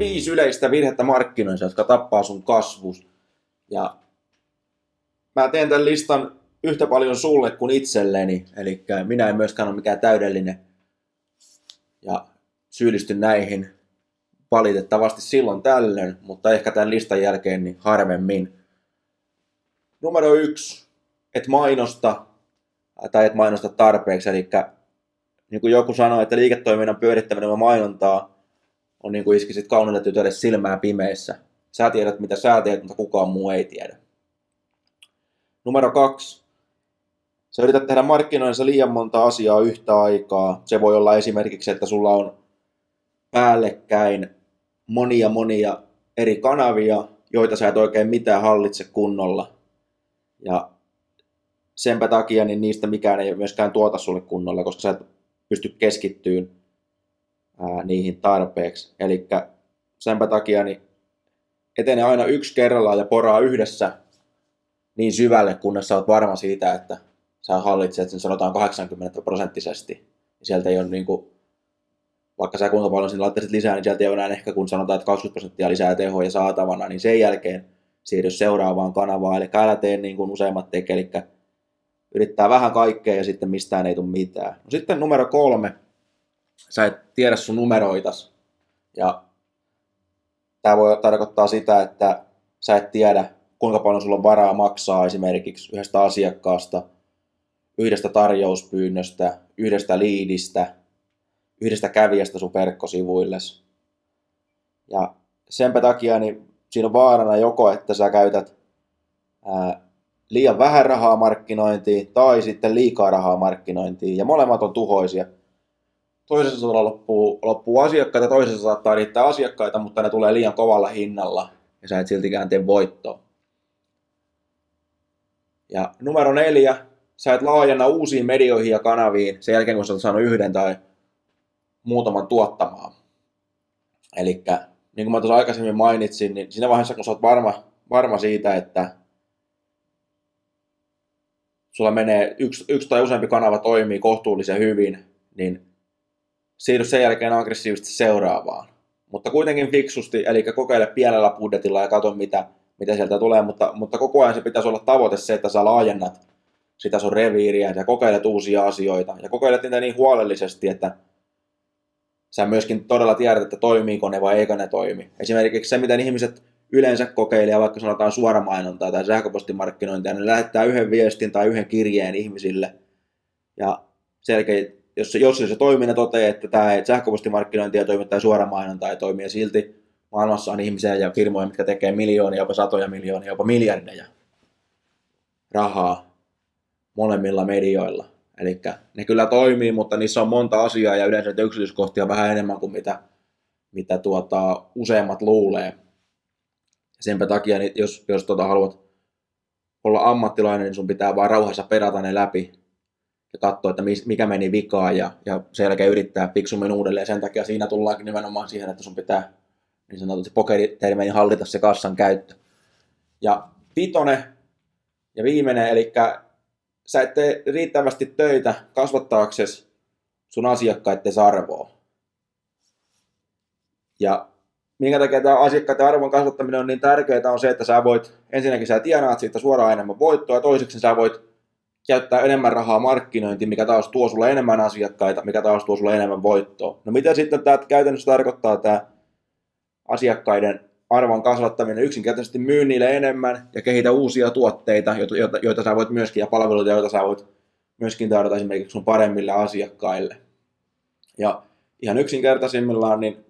viisi yleistä virhettä markkinoissa, jotka tappaa sun kasvus. Ja mä teen tämän listan yhtä paljon sulle kuin itselleni, eli minä en myöskään ole mikään täydellinen ja syyllistyn näihin valitettavasti silloin tällöin, mutta ehkä tämän listan jälkeen niin harvemmin. Numero yksi, et mainosta tai et mainosta tarpeeksi, eli niin kuin joku sanoi, että liiketoiminnan pyörittäminen on mainontaa, on niin kuin iskisit kauniille tytölle silmää pimeissä. Sä tiedät, mitä sä teet, mutta kukaan muu ei tiedä. Numero kaksi. Sä yrität tehdä markkinoinnissa liian monta asiaa yhtä aikaa. Se voi olla esimerkiksi, että sulla on päällekkäin monia monia eri kanavia, joita sä et oikein mitään hallitse kunnolla. Ja senpä takia niin niistä mikään ei myöskään tuota sulle kunnolla, koska sä et pysty keskittyyn ää, niihin tarpeeksi. Eli senpä takia niin etene aina yksi kerrallaan ja poraa yhdessä niin syvälle, kunnes sä oot varma siitä, että sä hallitset sen sanotaan 80 prosenttisesti. Sieltä ei ole niin kuin, vaikka sä kuinka paljon sinne laittaisit lisää, niin sieltä ei ole enää ehkä kun sanotaan, että 20 prosenttia lisää tehoja saatavana, niin sen jälkeen siirry seuraavaan kanavaan. Eli älä tee niin kuin useimmat tekee, eli yrittää vähän kaikkea ja sitten mistään ei tule mitään. No sitten numero kolme, sä et tiedä sun numeroitas. Ja tämä voi tarkoittaa sitä, että sä et tiedä, kuinka paljon sulla on varaa maksaa esimerkiksi yhdestä asiakkaasta, yhdestä tarjouspyynnöstä, yhdestä liidistä, yhdestä kävijästä sun verkkosivuilles. Ja senpä takia niin siinä on vaarana joko, että sä käytät ää, liian vähän rahaa markkinointiin tai sitten liikaa rahaa markkinointiin. Ja molemmat on tuhoisia toisessa loppuu, loppuu asiakkaita, toisessa saattaa riittää asiakkaita, mutta ne tulee liian kovalla hinnalla ja sä et siltikään tee voittoa. Ja numero neljä, sä et laajenna uusiin medioihin ja kanaviin sen jälkeen, kun sä oot saanut yhden tai muutaman tuottamaan. Eli niin kuin mä tuossa aikaisemmin mainitsin, niin siinä vaiheessa, kun sä oot varma, varma siitä, että sulla menee yksi, yksi tai useampi kanava toimii kohtuullisen hyvin, niin siirry sen jälkeen aggressiivisesti seuraavaan. Mutta kuitenkin fiksusti, eli kokeile pienellä budjetilla ja katso mitä, mitä sieltä tulee, mutta, mutta koko ajan se pitäisi olla tavoite se, että sä laajennat sitä sun reviiriä ja kokeilet uusia asioita ja kokeilet niitä niin huolellisesti, että sä myöskin todella tiedät, että toimiiko ne vai eikö ne toimi. Esimerkiksi se, miten ihmiset yleensä kokeilee, vaikka sanotaan suoramainontaa tai sähköpostimarkkinointia, ne lähettää yhden viestin tai yhden kirjeen ihmisille ja selkeä jos jos se toimii, ne toteaa, että tämä sähköpostimarkkinointi ja toimi tai suora mainonta ei toimi, ja silti maailmassa on ihmisiä ja firmoja, mitkä tekee miljoonia, jopa satoja miljoonia, jopa miljardeja rahaa molemmilla medioilla. Eli ne kyllä toimii, mutta niissä on monta asiaa ja yleensä yksityiskohtia vähän enemmän kuin mitä, mitä tuota, useimmat luulee. Senpä takia, niin jos, jos tuota, haluat olla ammattilainen, niin sun pitää vaan rauhassa perata ne läpi ja katsoa, että mikä meni vikaan ja, ja sen jälkeen yrittää fiksummin uudelleen. Sen takia siinä tullaankin nimenomaan siihen, että sun pitää niin sanotusti pokeritermein hallita se kassan käyttö. Ja vitone ja viimeinen, eli sä et tee riittävästi töitä kasvattaaksesi sun asiakkaiden arvoa. Ja minkä takia tämä asiakkaiden arvon kasvattaminen on niin tärkeää, on se, että sä voit, ensinnäkin sä tienaat siitä suoraan enemmän voittoa, ja toiseksi sä voit käyttää enemmän rahaa markkinointiin, mikä taas tuo sulle enemmän asiakkaita, mikä taas tuo sulle enemmän voittoa. No mitä sitten tämä käytännössä tarkoittaa tämä asiakkaiden arvon kasvattaminen? Yksinkertaisesti myy niille enemmän ja kehitä uusia tuotteita, joita, joita sä voit myöskin, ja palveluita, joita sä voit myöskin tarjota esimerkiksi sun paremmille asiakkaille. Ja ihan yksinkertaisimmillaan, niin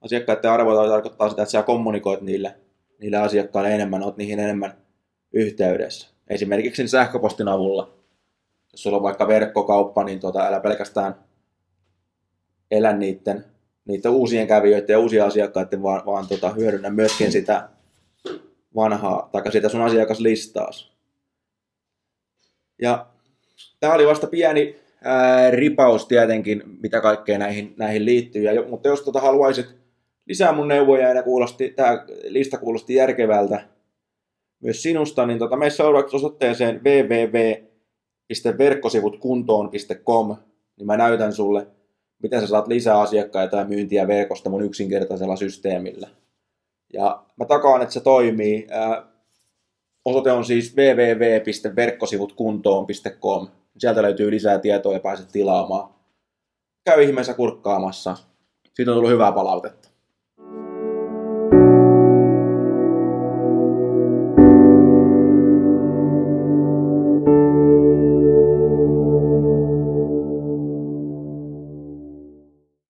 asiakkaiden arvoita tarkoittaa sitä, että sä kommunikoit niille, niille asiakkaille enemmän, oot niihin enemmän yhteydessä. Esimerkiksi sähköpostin avulla jos sulla on vaikka verkkokauppa, niin tuota, älä pelkästään elä niiden, niiden uusien kävijöiden ja uusien asiakkaiden, vaan, vaan tuota, hyödynnä myöskin sitä vanhaa, tai sitä sun asiakaslistaas. Ja tämä oli vasta pieni ää, ripaus tietenkin, mitä kaikkea näihin, näihin liittyy. Ja, mutta jos tota haluaisit lisää mun neuvoja ja kuulosti, tämä lista kuulosti järkevältä myös sinusta, niin tota, meissä seuraavaksi osoitteeseen www.verkkosivutkuntoon.com, niin mä näytän sulle, miten sä saat lisää asiakkaita ja myyntiä verkosta mun yksinkertaisella systeemillä. Ja mä takaan, että se toimii. Osoite on siis www.verkkosivutkuntoon.com. Sieltä löytyy lisää tietoa ja pääset tilaamaan. Käy ihmeessä kurkkaamassa. Siitä on tullut hyvää palautetta.